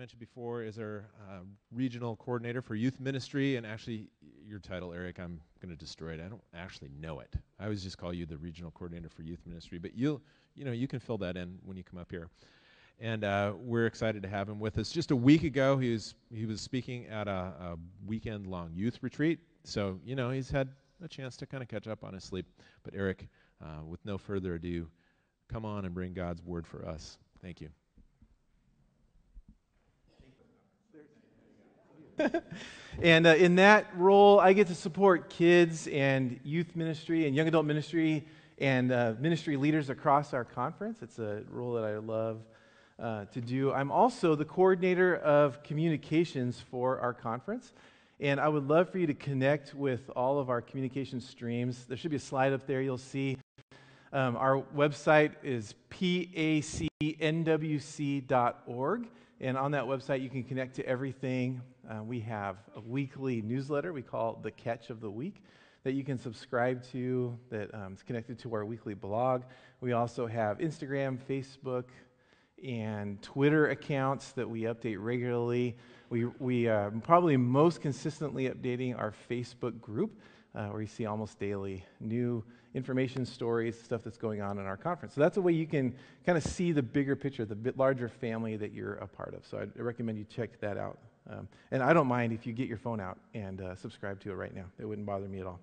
mentioned before, is our uh, regional coordinator for youth ministry. And actually, your title, Eric, I'm going to destroy it. I don't actually know it. I always just call you the regional coordinator for youth ministry. But you'll, you know, you can fill that in when you come up here. And uh, we're excited to have him with us. Just a week ago, he was he was speaking at a, a weekend-long youth retreat. So you know, he's had a chance to kind of catch up on his sleep. But Eric, uh, with no further ado, come on and bring God's word for us. Thank you. and uh, in that role, I get to support kids and youth ministry and young adult ministry and uh, ministry leaders across our conference. It's a role that I love uh, to do. I'm also the coordinator of communications for our conference. And I would love for you to connect with all of our communication streams. There should be a slide up there you'll see. Um, our website is pacnwc.org. And on that website, you can connect to everything. Uh, we have a weekly newsletter we call The Catch of the Week that you can subscribe to that um, is connected to our weekly blog. We also have Instagram, Facebook, and Twitter accounts that we update regularly. We, we are uh, probably most consistently updating our Facebook group, uh, where you see almost daily new information, stories, stuff that's going on in our conference. So that's a way you can kind of see the bigger picture, the bit larger family that you're a part of. So I recommend you check that out. Um, and I don't mind if you get your phone out and uh, subscribe to it right now. It wouldn't bother me at all.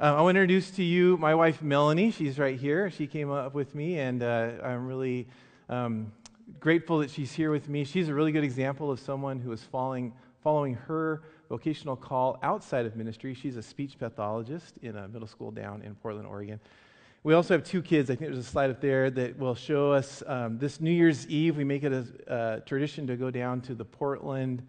Uh, I want to introduce to you my wife, Melanie. She's right here. She came up with me, and uh, I'm really um, grateful that she's here with me. She's a really good example of someone who is following, following her vocational call outside of ministry. She's a speech pathologist in a middle school down in Portland, Oregon. We also have two kids. I think there's a slide up there that will show us um, this New Year's Eve. We make it a uh, tradition to go down to the Portland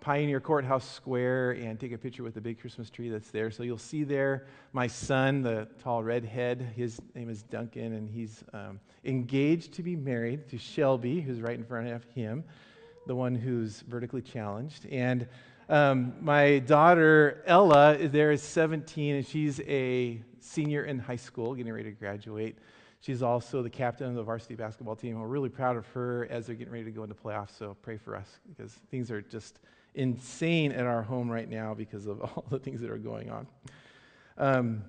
Pioneer Courthouse Square and take a picture with the big Christmas tree that's there. So you'll see there my son, the tall redhead. His name is Duncan, and he's um, engaged to be married to Shelby, who's right in front of him, the one who's vertically challenged. And um, my daughter, Ella, there is 17, and she's a senior in high school, getting ready to graduate. She's also the captain of the varsity basketball team. We're really proud of her as they're getting ready to go into playoffs, so pray for us because things are just insane at our home right now because of all the things that are going on. Um,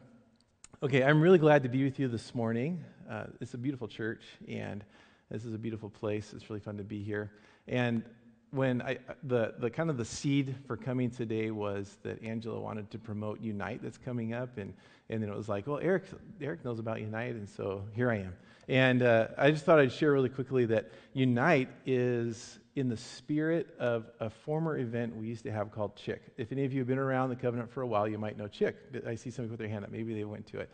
okay, I'm really glad to be with you this morning. Uh, it's a beautiful church, and this is a beautiful place. It's really fun to be here. And when I, the, the kind of the seed for coming today was that Angela wanted to promote Unite that's coming up, and, and then it was like, well, Eric, Eric knows about Unite, and so here I am. And uh, I just thought I'd share really quickly that Unite is in the spirit of a former event we used to have called CHIC. If any of you have been around the covenant for a while, you might know CHIC. I see somebody put their hand up. Maybe they went to it.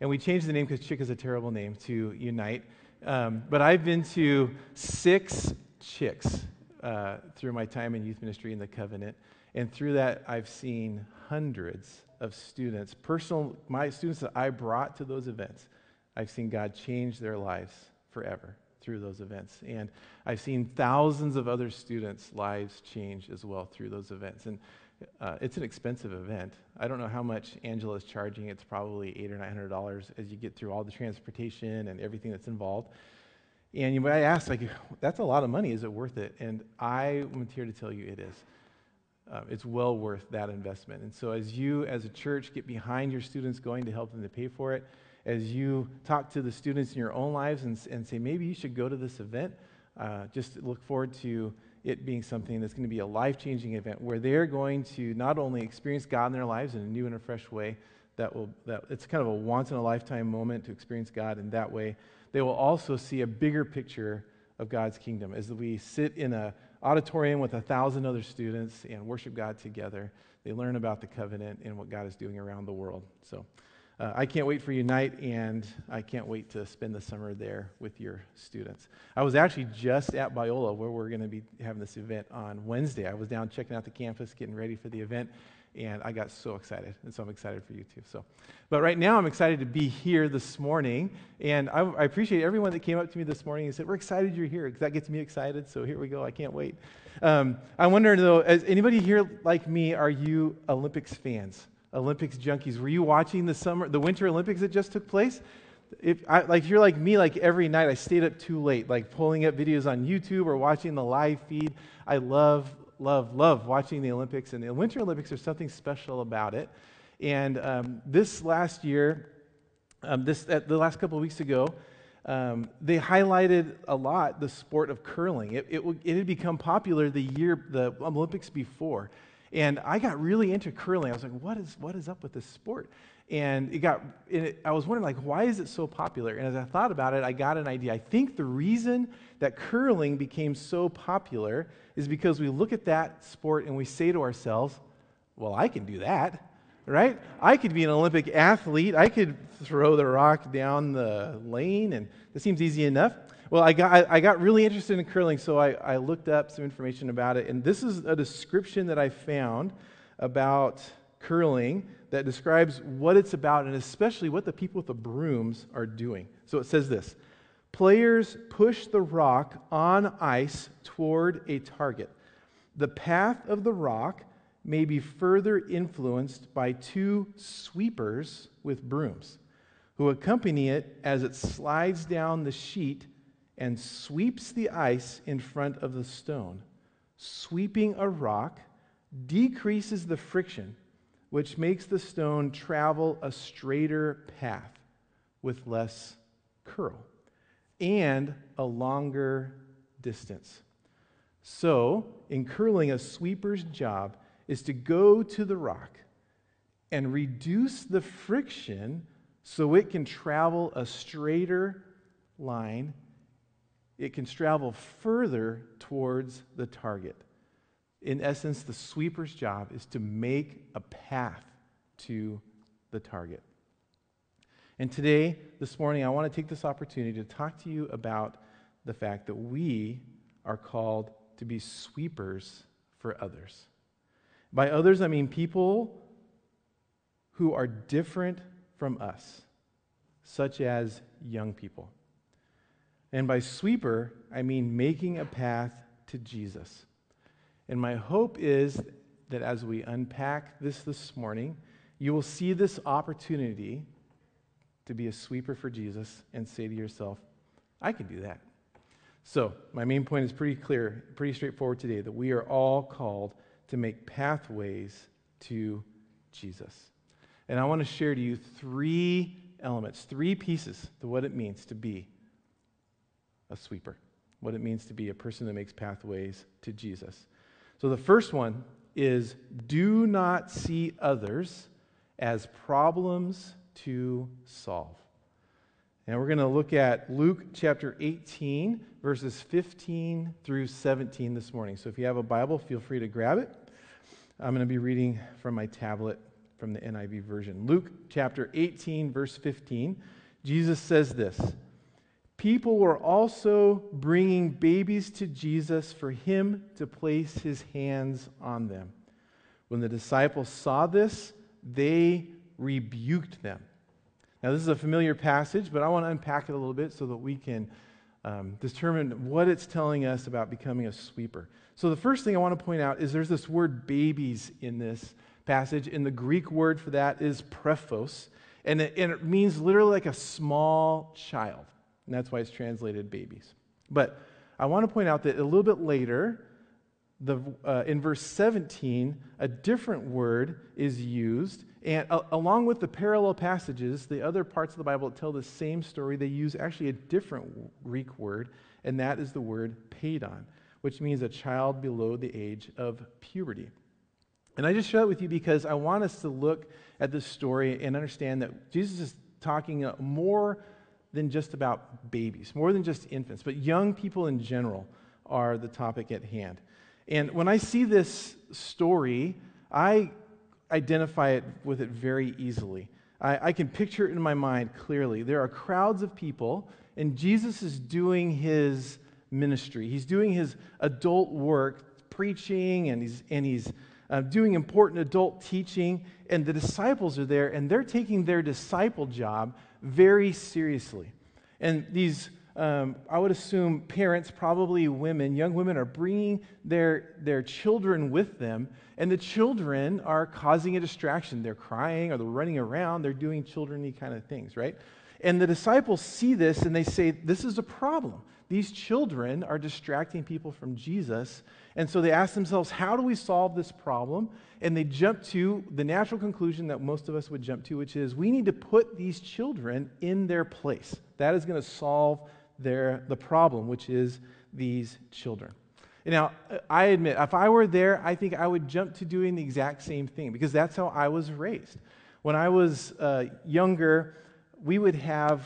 And we changed the name because CHIC is a terrible name to Unite. Um, but I've been to six CHICs uh, through my time in youth ministry in the covenant. And through that, I've seen hundreds of students, personal, my students that I brought to those events, I've seen God change their lives forever through those events. And I've seen thousands of other students' lives change as well through those events. And uh, it's an expensive event. I don't know how much Angela is charging. It's probably eight or nine hundred dollars as you get through all the transportation and everything that's involved. And you might ask, like, that's a lot of money. Is it worth it? And I am here to tell you it is. Uh, it's well worth that investment. And so, as you, as a church, get behind your students going to help them to pay for it, as you talk to the students in your own lives and, and say, maybe you should go to this event, uh, just look forward to it being something that's going to be a life changing event where they're going to not only experience God in their lives in a new and a fresh way, that will, that, it's kind of a once in a lifetime moment to experience God in that way. They will also see a bigger picture of God's kingdom as we sit in an auditorium with a thousand other students and worship God together. They learn about the covenant and what God is doing around the world. So, uh, I can't wait for Unite, and I can't wait to spend the summer there with your students. I was actually just at Biola, where we're going to be having this event on Wednesday. I was down checking out the campus, getting ready for the event, and I got so excited, and so I'm excited for you too. So, but right now I'm excited to be here this morning, and I, I appreciate everyone that came up to me this morning and said, "We're excited you're here," because that gets me excited. So here we go. I can't wait. Um, I wonder though, is anybody here like me? Are you Olympics fans? Olympics junkies. Were you watching the summer, the Winter Olympics that just took place? if I, like you're like me, like every night I stayed up too late, like pulling up videos on YouTube or watching the live feed. I love, love, love watching the Olympics, and the Winter Olympics are something special about it. And um, this last year, um, this uh, the last couple of weeks ago, um, they highlighted a lot the sport of curling. It, it, it had become popular the year the Olympics before, and I got really into curling. I was like, what is what is up with this sport? And it got, it, I was wondering, like, why is it so popular? And as I thought about it, I got an idea. I think the reason that curling became so popular is because we look at that sport and we say to ourselves, well, I can do that, right? I could be an Olympic athlete. I could throw the rock down the lane, and that seems easy enough. Well, I got, I, got really interested in curling, so I, I looked up some information about it. And this is a description that I found about curling that describes what it's about and especially what the people with the brooms are doing. So it says this Players push the rock on ice toward a target. The path of the rock may be further influenced by two sweepers with brooms who accompany it as it slides down the sheet and sweeps the ice in front of the stone. Sweeping a rock decreases the friction which makes the stone travel a straighter path with less curl and a longer distance. So, in curling, a sweeper's job is to go to the rock and reduce the friction so it can travel a straighter line. It can travel further towards the target in essence, the sweeper's job is to make a path to the target. And today, this morning, I want to take this opportunity to talk to you about the fact that we are called to be sweepers for others. By others, I mean people who are different from us, such as young people. And by sweeper, I mean making a path to Jesus. And my hope is that as we unpack this this morning, you will see this opportunity to be a sweeper for Jesus and say to yourself, I can do that. So, my main point is pretty clear, pretty straightforward today that we are all called to make pathways to Jesus. And I want to share to you three elements, three pieces to what it means to be a sweeper, what it means to be a person that makes pathways to Jesus. So the first one is do not see others as problems to solve. And we're going to look at Luke chapter 18, verses 15 through 17 this morning. So if you have a Bible, feel free to grab it. I'm going to be reading from my tablet from the NIV version. Luke chapter 18, verse 15. Jesus says this people were also bringing babies to Jesus for him to place his hands on them. When the disciples saw this, they rebuked them. Now, this is a familiar passage, but I want to unpack it a little bit so that we can um, determine what it's telling us about becoming a sweeper. So, the first thing I want to point out is there's this word babies in this passage, and the Greek word for that is brephos, and it, and it means literally like a small child. And that's why it's translated babies. But I want to point out that a little bit later, the, uh, in verse 17, a different word is used. And along with the parallel passages, the other parts of the Bible that tell the same story, they use actually a different Greek word, and that is the word paidion, which means a child below the age of puberty. And I just share that with you because I want us to look at this story and understand that Jesus is talking uh, more than just about babies, more than just infants, but young people in general are the topic at hand. And when I see this story, I identify it with it very easily. I, I, can picture it in my mind clearly. There are crowds of people, and Jesus is doing his ministry. He's doing his adult work, preaching, and he's, and he's uh, doing important adult teaching. And the disciples are there, and they're taking their disciple job very seriously. And these, um, I would assume, parents, probably women, young women, are bringing their, their children with them, and the children are causing a distraction. They're crying or they're running around, they're doing childrenly kind of things, right? And the disciples see this and they say, This is a problem. These children are distracting people from Jesus. And so they ask themselves, How do we solve this problem? And they jump to the natural conclusion that most of us would jump to, which is we need to put these children in their place. That is going to solve their, the problem, which is these children. Now, I admit, if I were there, I think I would jump to doing the exact same thing because that's how I was raised. When I was uh, younger, we would have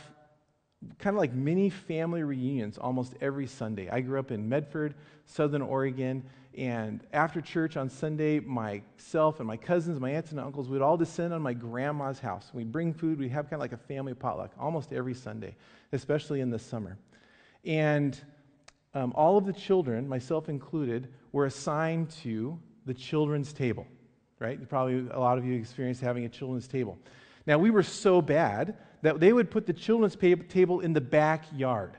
kind of like mini family reunions almost every Sunday. I grew up in Medford, Southern Oregon, and after church on Sunday, myself and my cousins, my aunts and uncles, we'd all descend on my grandma's house. We'd bring food, we'd have kind of like a family potluck almost every Sunday, especially in the summer. And um, all of the children, myself included, were assigned to the children's table, right? Probably a lot of you experienced having a children's table. Now, we were so bad that they would put the children's table in the backyard.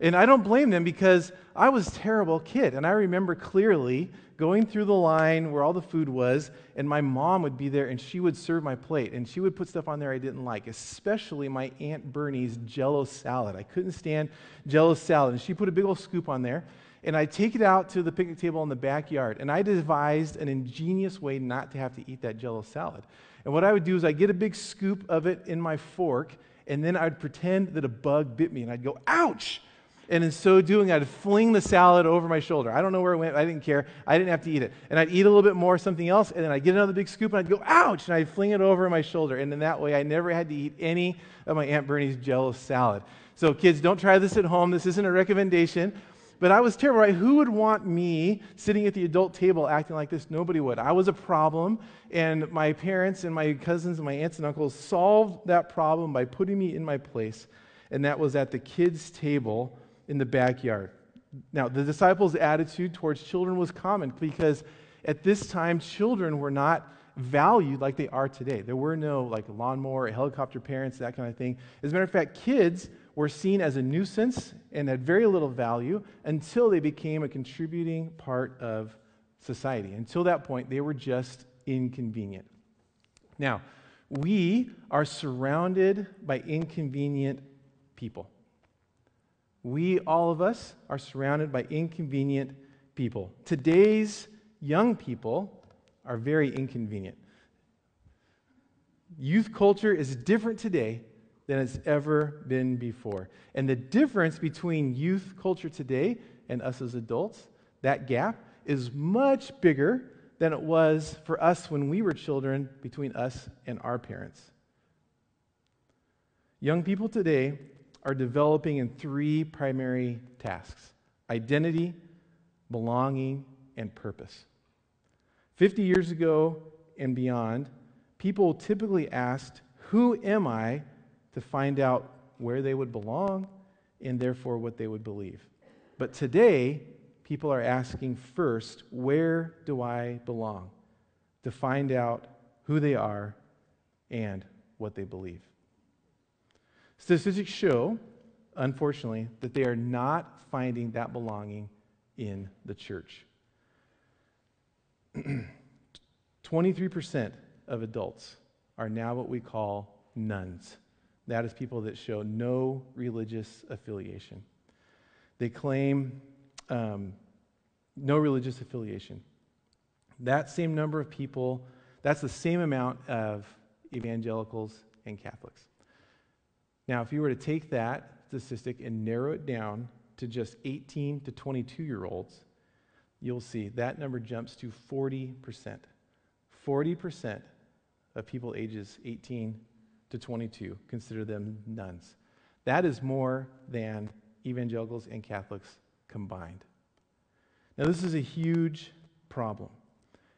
And I don't blame them because I was a terrible kid. And I remember clearly going through the line where all the food was, and my mom would be there and she would serve my plate. And she would put stuff on there I didn't like, especially my Aunt Bernie's jello salad. I couldn't stand jello salad. And she put a big old scoop on there. And I'd take it out to the picnic table in the backyard. And I devised an ingenious way not to have to eat that jello salad. And what I would do is I'd get a big scoop of it in my fork, and then I'd pretend that a bug bit me. And I'd go, ouch! And in so doing, I'd fling the salad over my shoulder. I don't know where it went. I didn't care. I didn't have to eat it. And I'd eat a little bit more, of something else, and then I'd get another big scoop and I'd go, ouch! And I'd fling it over my shoulder. And in that way, I never had to eat any of my Aunt Bernie's jello salad. So, kids, don't try this at home. This isn't a recommendation. But I was terrible, right? Who would want me sitting at the adult table acting like this? Nobody would. I was a problem, and my parents and my cousins and my aunts and uncles solved that problem by putting me in my place, and that was at the kids' table in the backyard. Now, the disciples' attitude towards children was common because at this time, children were not valued like they are today. There were no like lawnmower, helicopter parents, that kind of thing. As a matter of fact, kids were seen as a nuisance and had very little value until they became a contributing part of society. Until that point, they were just inconvenient. Now, we are surrounded by inconvenient people. We, all of us, are surrounded by inconvenient people. Today's young people are very inconvenient. Youth culture is different today than it's ever been before. And the difference between youth culture today and us as adults, that gap, is much bigger than it was for us when we were children between us and our parents. Young people today are developing in three primary tasks identity, belonging, and purpose. 50 years ago and beyond, people typically asked, Who am I? to find out where they would belong and therefore what they would believe. But today, people are asking first, Where do I belong? to find out who they are and what they believe. Statistics show, unfortunately, that they are not finding that belonging in the church. 23% of adults are now what we call nones. That is people that show no religious affiliation. They claim um, no religious affiliation. That same number of people, that's the same amount of evangelicals and Catholics. Now, if you were to take that statistic and narrow it down to just 18 to 22 year olds, you'll see that number jumps to 40%. 40% of people ages 18 to 22 consider them nones. That is more than evangelicals and Catholics combined. Now, this is a huge problem.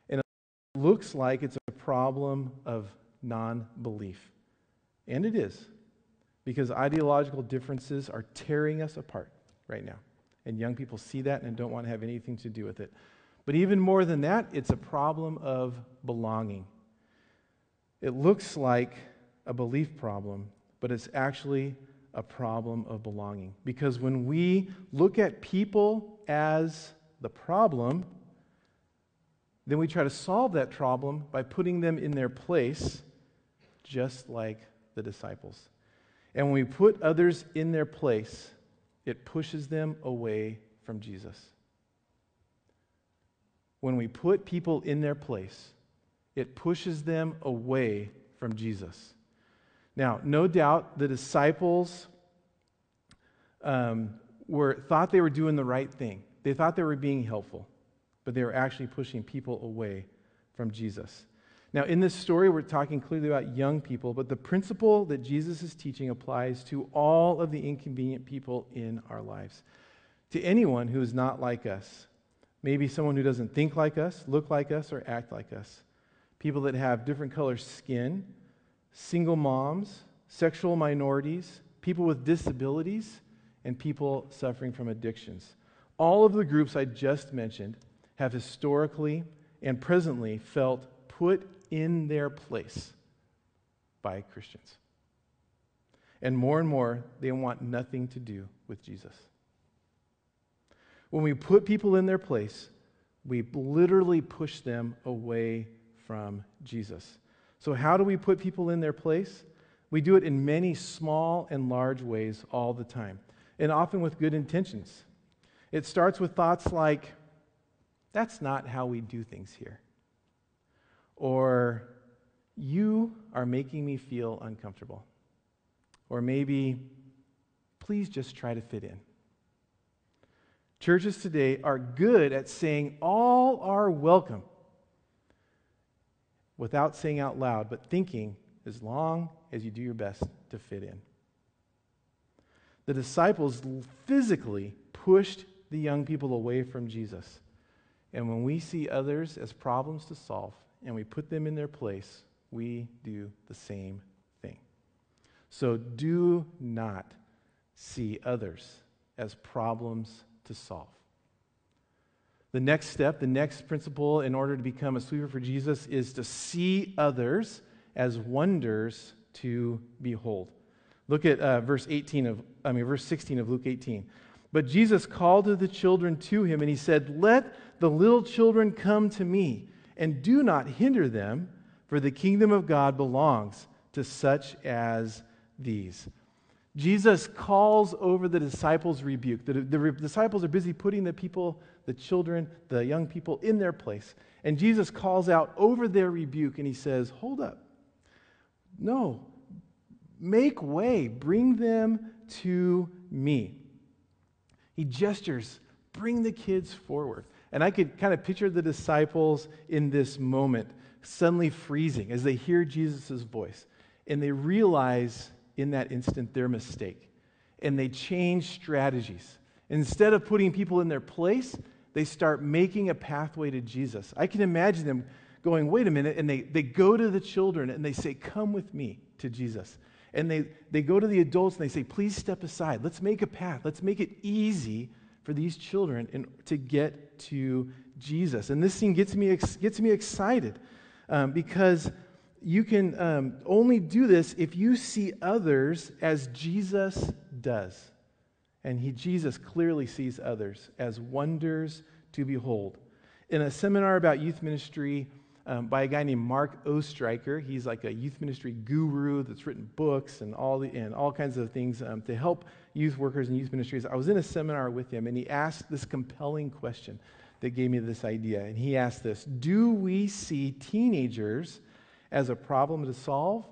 And it looks like it's a problem of non belief. And it is because ideological differences are tearing us apart right now. And young people see that and don't want to have anything to do with it. But even more than that, it's a problem of belonging. It looks like a belief problem, but it's actually a problem of belonging. Because when we look at people as the problem, then we try to solve that problem by putting them in their place, just like the disciples. And when we put others in their place, it pushes them away from Jesus. When we put people in their place, it pushes them away from Jesus. Now, no doubt the disciples um, were, thought they were doing the right thing. They thought they were being helpful, but they were actually pushing people away from Jesus. Now, in this story, we're talking clearly about young people, but the principle that Jesus is teaching applies to all of the inconvenient people in our lives. To anyone who is not like us, maybe someone who doesn't think like us, look like us, or act like us, people that have different color skin, single moms, sexual minorities, people with disabilities, and people suffering from addictions. All of the groups I just mentioned have historically and presently felt put in their place by Christians. And more and more, they want nothing to do with Jesus. When we put people in their place, we literally push them away from Jesus. So, how do we put people in their place? We do it in many small and large ways all the time, and often with good intentions. It starts with thoughts like, that's not how we do things here. Or, you are making me feel uncomfortable. Or maybe, please just try to fit in. Churches today are good at saying all are welcome without saying out loud, but thinking as long as you do your best to fit in. The disciples physically pushed the young people away from Jesus. And when we see others as problems to solve and we put them in their place, we do the same thing. So do not see others as problems to solve. The next step, the next principle in order to become a sweeper for Jesus is to see others as wonders to behold. Look at uh, verse 18 of, I mean, verse 16 of Luke 18. But Jesus called the children to him, and he said, Let the little children come to me, and do not hinder them, for the kingdom of God belongs to such as these. Jesus calls over the disciples' rebuke. The, the disciples are busy putting the people, the children, the young people in their place. And Jesus calls out over their rebuke and he says, Hold up. No. Make way. Bring them to me. He gestures, bring the kids forward. And I could kind of picture the disciples in this moment suddenly freezing as they hear Jesus' voice. And they realize in that instant their mistake. And they change strategies. Instead of putting people in their place, they start making a pathway to Jesus. I can imagine them going, wait a minute, and they, they go to the children and they say, come with me to Jesus and they, they go to the adults and they say, please step aside. Let's make a path. Let's make it easy for these children in, to get to Jesus. And this scene gets me, gets me excited um, because you can um, only do this if you see others as Jesus does. And he, Jesus clearly sees others as wonders to behold. In a seminar about youth ministry, um, by a guy named Mark Oestreicher. He's like a youth ministry guru that's written books and all, the, and all kinds of things um, to help youth workers and youth ministries. I was in a seminar with him, and he asked this compelling question that gave me this idea. And he asked this Do we see teenagers as a problem to solve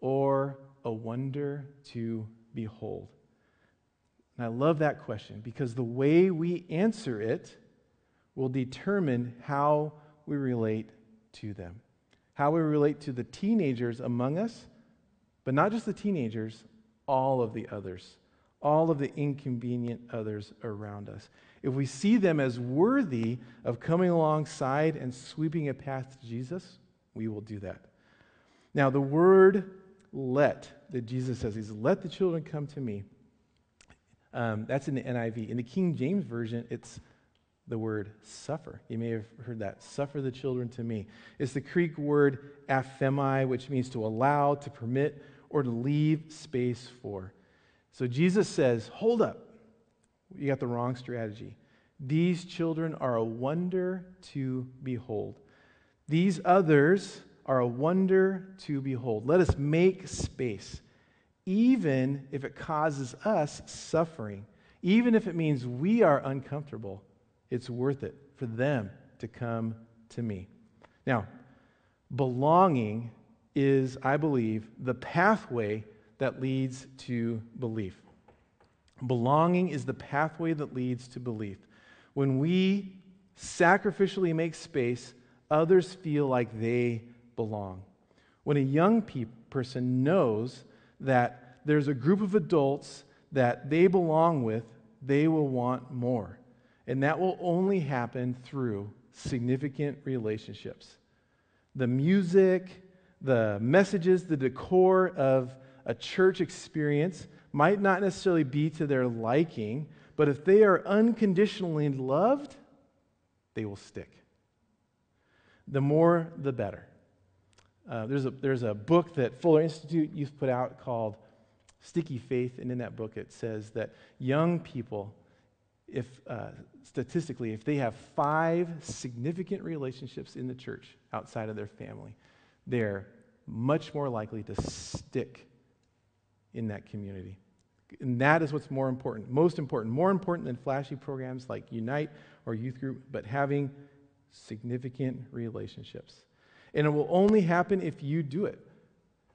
or a wonder to behold? And I love that question because the way we answer it will determine how we relate to them. How we relate to the teenagers among us, but not just the teenagers, all of the others, all of the inconvenient others around us. If we see them as worthy of coming alongside and sweeping a path to Jesus, we will do that. Now, the word let that Jesus says, He's let the children come to me. Um, that's in the NIV. In the King James Version, it's the word suffer. You may have heard that. Suffer the children to me. It's the Greek word aphiemi, which means to allow, to permit, or to leave space for. So Jesus says, Hold up. You got the wrong strategy. These children are a wonder to behold. These others are a wonder to behold. Let us make space even if it causes us suffering, even if it means we are uncomfortable, it's worth it for them to come to me. Now, belonging is, I believe, the pathway that leads to belief. Belonging is the pathway that leads to belief. When we sacrificially make space, others feel like they belong. When a young pe- person knows that there's a group of adults that they belong with, they will want more. And that will only happen through significant relationships. The music, the messages, the decor of a church experience might not necessarily be to their liking, but if they are unconditionally loved, they will stick. The more, the better. Uh, there's, a, there's a book that Fuller Institute youth put out called Sticky Faith, and in that book it says that young people, if uh, statistically, if they have five significant relationships in the church outside of their family, they're much more likely to stick in that community. And that is what's more important, most important, more important than flashy programs like Unite or Youth Group, but having significant relationships. And it will only happen if you do it.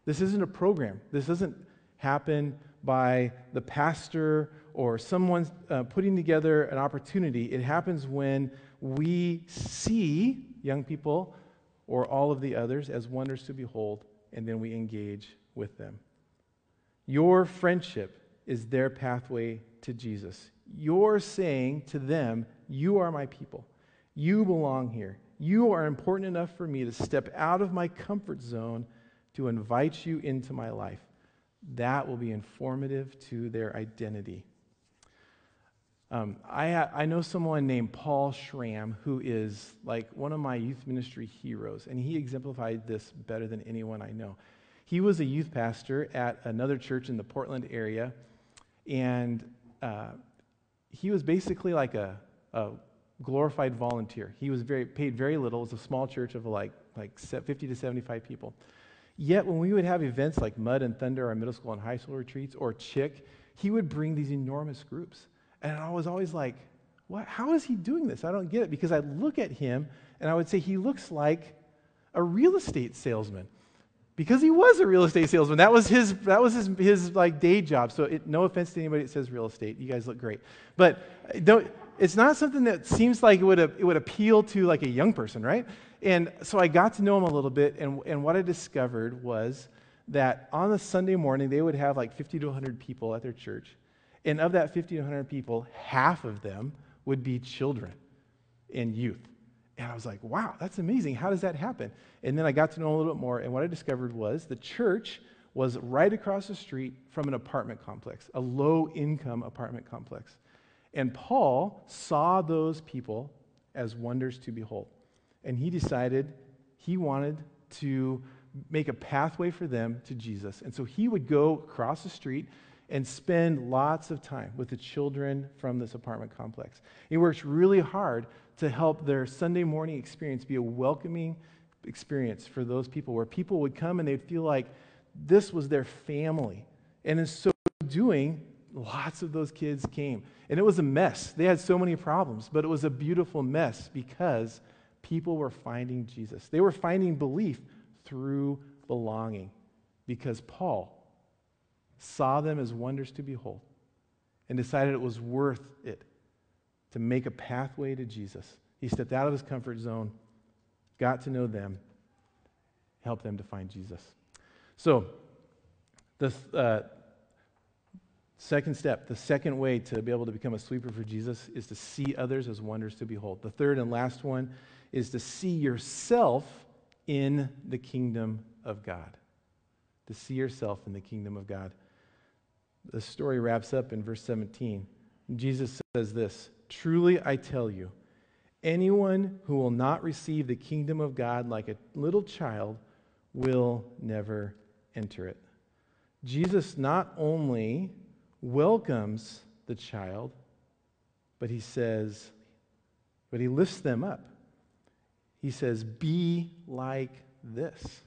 This isn't a program. This doesn't happen by the pastor or someone uh, putting together an opportunity. It happens when we see young people or all of the others as wonders to behold, and then we engage with them. Your friendship is their pathway to Jesus. You're saying to them, You are my people. You belong here. You are important enough for me to step out of my comfort zone to invite you into my life. That will be informative to their identity. Um, I, I know someone named Paul Schramm who is like one of my youth ministry heroes, and he exemplified this better than anyone I know. He was a youth pastor at another church in the Portland area, and uh, he was basically like a, a glorified volunteer. He was very, paid very little. It was a small church of like, like 50 to 75 people. Yet, when we would have events like Mud and Thunder, our middle school and high school retreats, or CHIC, he would bring these enormous groups. And I was always like, what, how is he doing this? I don't get it. Because I look at him and I would say he looks like a real estate salesman. Because he was a real estate salesman. That was his, that was his, his like day job. So it, no offense to anybody that says real estate. You guys look great. But uh, don't, it's not something that seems like it would, it would appeal to like a young person, right? And so I got to know him a little bit, and, and what I discovered was that on a Sunday morning, they would have like 50 to 100 people at their church. And of that 50 to 100 people, half of them would be children and youth. And I was like, wow, that's amazing. How does that happen? And then I got to know a little bit more, and what I discovered was the church was right across the street from an apartment complex, a low income apartment complex. And Paul saw those people as wonders to behold. And he decided he wanted to make a pathway for them to Jesus. And so he would go across the street and spend lots of time with the children from this apartment complex. He worked really hard to help their Sunday morning experience be a welcoming experience for those people where people would come and they'd feel like this was their family. And in so doing, lots of those kids came. And it was a mess. They had so many problems, but it was a beautiful mess because people were finding Jesus. They were finding belief through belonging because Paul saw them as wonders to behold and decided it was worth it to make a pathway to Jesus. He stepped out of his comfort zone, got to know them, helped them to find Jesus. So, the, uh, Second step, the second way to be able to become a sweeper for Jesus is to see others as wonders to behold. The third and last one is to see yourself in the kingdom of God. To see yourself in the kingdom of God. The story wraps up in verse 17. Jesus says this Truly I tell you, anyone who will not receive the kingdom of God like a little child will never enter it. Jesus not only welcomes the child, but he says, but he lifts them up. He says, Be like this.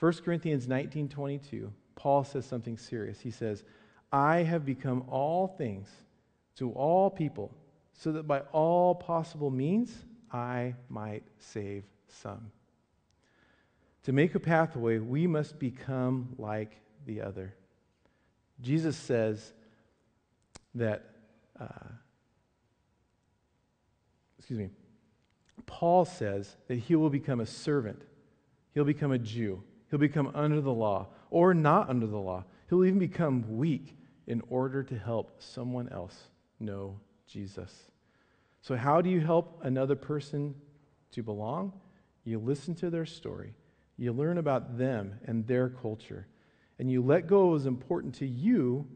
1 Corinthians 19 22, Paul says something serious. He says, I have become all things to all people, so that by all possible means I might save some. To make a pathway, we must become like the other. Jesus says that, uh, excuse me, Paul says that he will become a servant, he'll become a Jew, he'll become under the law or not under the law. He'll even become weak in order to help someone else know Jesus. So, how do you help another person to belong? You listen to their story, you learn about them and their culture, and you let go of what is important to you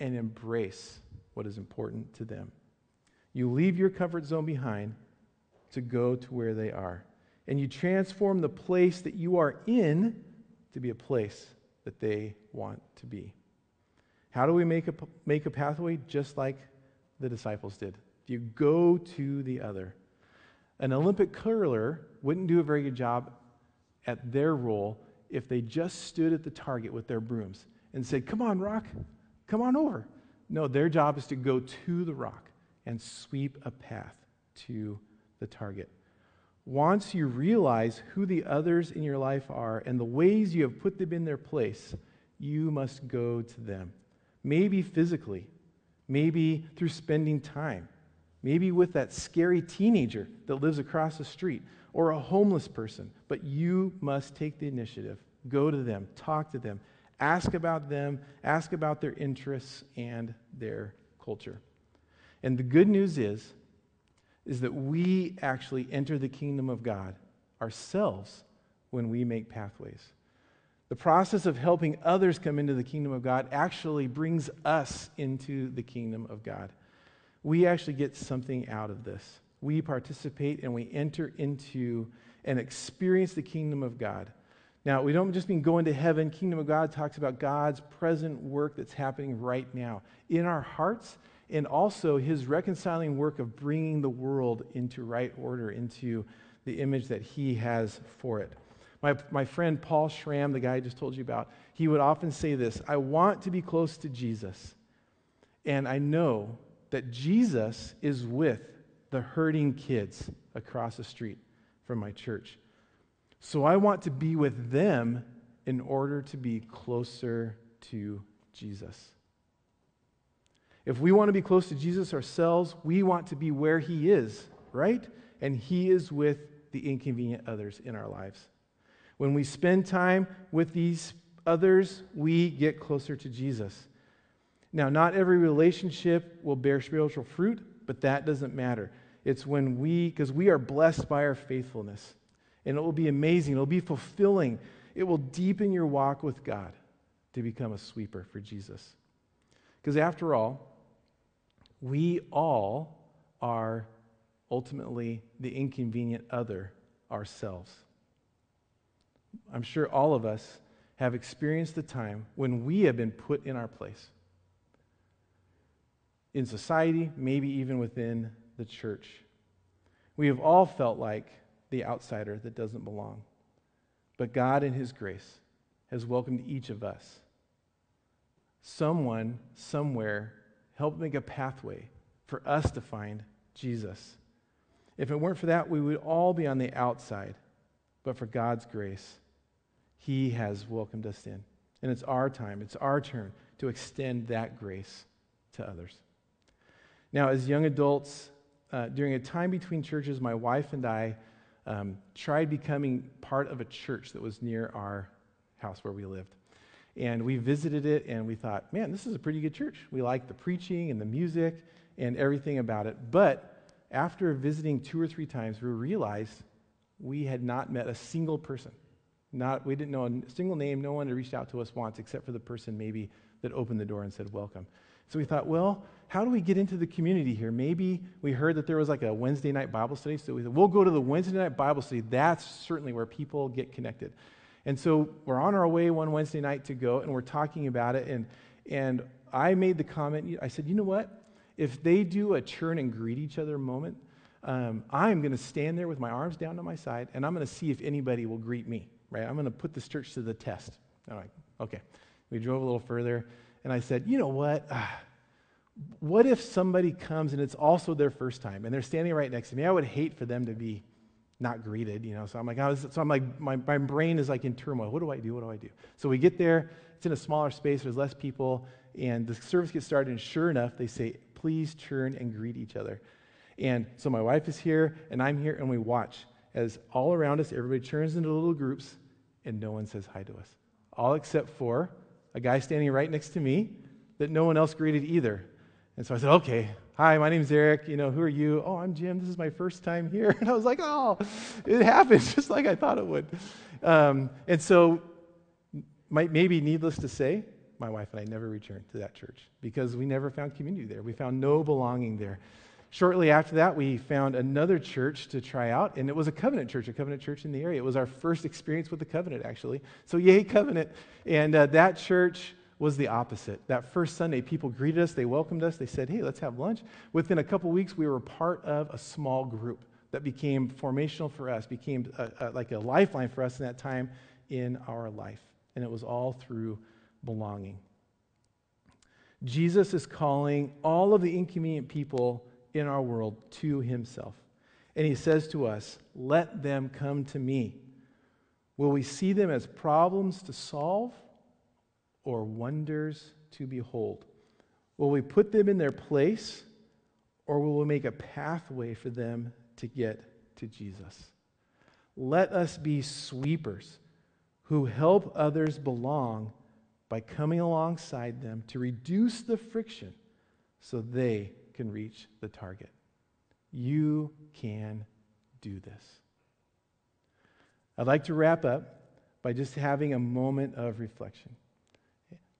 and embrace what is important to them. You leave your comfort zone behind to go to where they are. And you transform the place that you are in to be a place that they want to be. How do we make a, make a pathway? Just like the disciples did. You go to the other. An Olympic curler wouldn't do a very good job at their role if they just stood at the target with their brooms and said, Come on, rock, come on over. No, their job is to go to the rock and sweep a path to the target. Once you realize who the others in your life are and the ways you have put them in their place, you must go to them. Maybe physically, maybe through spending time, maybe with that scary teenager that lives across the street or a homeless person. But you must take the initiative. Go to them, talk to them, ask about them, ask about their interests and their culture. And the good news is, is that we actually enter the kingdom of God ourselves when we make pathways. The process of helping others come into the kingdom of God actually brings us into the kingdom of God. We actually get something out of this. We participate and we enter into and experience the kingdom of God. Now, we don't just mean going to heaven. Kingdom of God talks about God's present work that's happening right now in our hearts and also his reconciling work of bringing the world into right order, into the image that he has for it. My, my friend Paul Schramm, the guy I just told you about, he would often say this I want to be close to Jesus. And I know that Jesus is with the hurting kids across the street from my church. So I want to be with them in order to be closer to Jesus. If we want to be close to Jesus ourselves, we want to be where he is, right? And he is with the inconvenient others in our lives. When we spend time with these others, we get closer to Jesus. Now, not every relationship will bear spiritual fruit, but that doesn't matter. It's when we, because we are blessed by our faithfulness. And it will be amazing. It will be fulfilling. It will deepen your walk with God to become a sweeper for Jesus. Because after all, we all are ultimately the inconvenient other ourselves. I'm sure all of us have experienced the time when we have been put in our place. In society, maybe even within the church. We have all felt like the outsider that doesn't belong. But God, in His grace, has welcomed each of us. Someone, somewhere, helped make a pathway for us to find Jesus. If it weren't for that, we would all be on the outside. But for God's grace, he has welcomed us in. And it's our time, it's our turn to extend that grace to others. Now, as young adults, uh, during a time between churches, my wife and I um, tried becoming part of a church that was near our house where we lived. And we visited it and we thought, man, this is a pretty good church. We like the preaching and the music and everything about it. But after visiting two or three times, we realized we had not met a single person not, we didn't know a single name. No one had reached out to us once, except for the person maybe that opened the door and said, Welcome. So we thought, well, how do we get into the community here? Maybe we heard that there was like a Wednesday night Bible study. So we said, we'll go to the Wednesday night Bible study. That's certainly where people get connected. And so we're on our way one Wednesday night to go, and we're talking about it. And, and I made the comment, I said, you know what? If they do a turn and greet each other moment, um, I'm going to stand there with my arms down to my side, and I'm going to see if anybody will greet me right? I'm going to put this church to the test. All right, okay. We drove a little further, and I said, You know what? Ah, what if somebody comes and it's also their first time and they're standing right next to me? I would hate for them to be not greeted, you know. So I'm like, so I'm like, my, my brain is like in turmoil. What do I do? What do I do? So we get there, it's in a smaller space, there's less people, and the service gets started, and sure enough, they say, please turn and greet each other. And so my wife is here, and I'm here, and we watch as all around us, everybody turns into little groups, and no one says hi to us. All except for a guy standing right next to me that no one else greeted either. And so I said, okay, hi, my name's Eric. You know, who are you? Oh, I'm Jim. This is my first time here. And I was like, oh, it happened just like I thought it would. Um, and so, might, maybe needless to say, my wife and I never returned to that church because we never found community there. We found no belonging there. Shortly after that, we found another church to try out, and it was a covenant church, a covenant church in the area. It was our first experience with the covenant, actually. So, yay, covenant. And uh, that church was the opposite. That first Sunday, people greeted us, they welcomed us, they said, hey, let's have lunch. Within a couple weeks, we were part of a small group that became formational for us, became a, a, like a lifeline for us in that time in our life. And it was all through belonging. Jesus is calling all of the inconvenient people in our world to himself. And he says to us, Let them come to me. Will we see them as problems to solve or wonders to behold? Will we put them in their place or will we make a pathway for them to get to Jesus? Let us be sweepers who help others belong by coming alongside them to reduce the friction so they can reach the target. You can do this. I'd like to wrap up by just having a moment of reflection.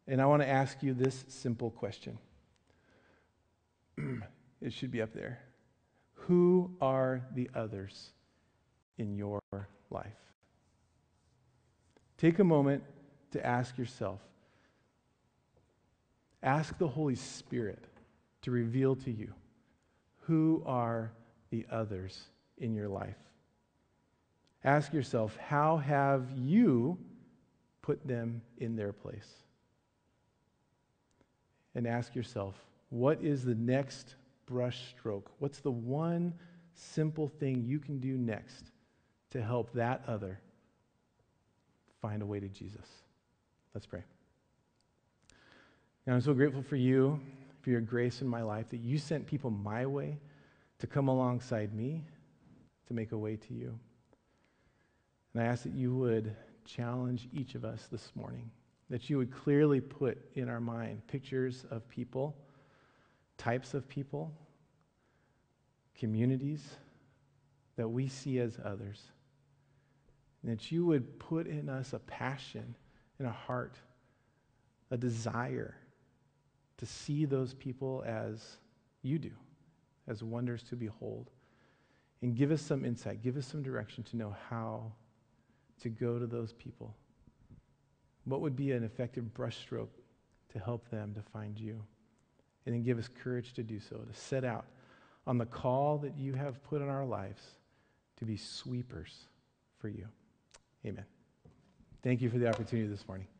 And I want to ask you this simple question. it should be up there. Who are the others in your life? Take a moment to ask yourself. Ask the Holy Spirit to reveal to you who are the others in your life. Ask yourself, how have you put them in their place? and ask yourself what is the next brush stroke? What's the one simple thing you can do next to help that other find a way to Jesus? Let's pray. And I'm so grateful for you, for your grace in my life, that you sent people my way to come alongside me to make a way to you. And I ask that you would challenge each of us this morning that you would clearly put in our mind pictures of people, types of people, communities that we see as others. And that you would put in us a passion and a heart, a desire to see those people as you do, as wonders to behold. And give us some insight, give us some direction to know how to go to those people what would be an effective brushstroke to help them to find you? And then give us courage to do so, to set out on the call that you have put in our lives to be sweepers for you. Amen. Thank you for the opportunity this morning.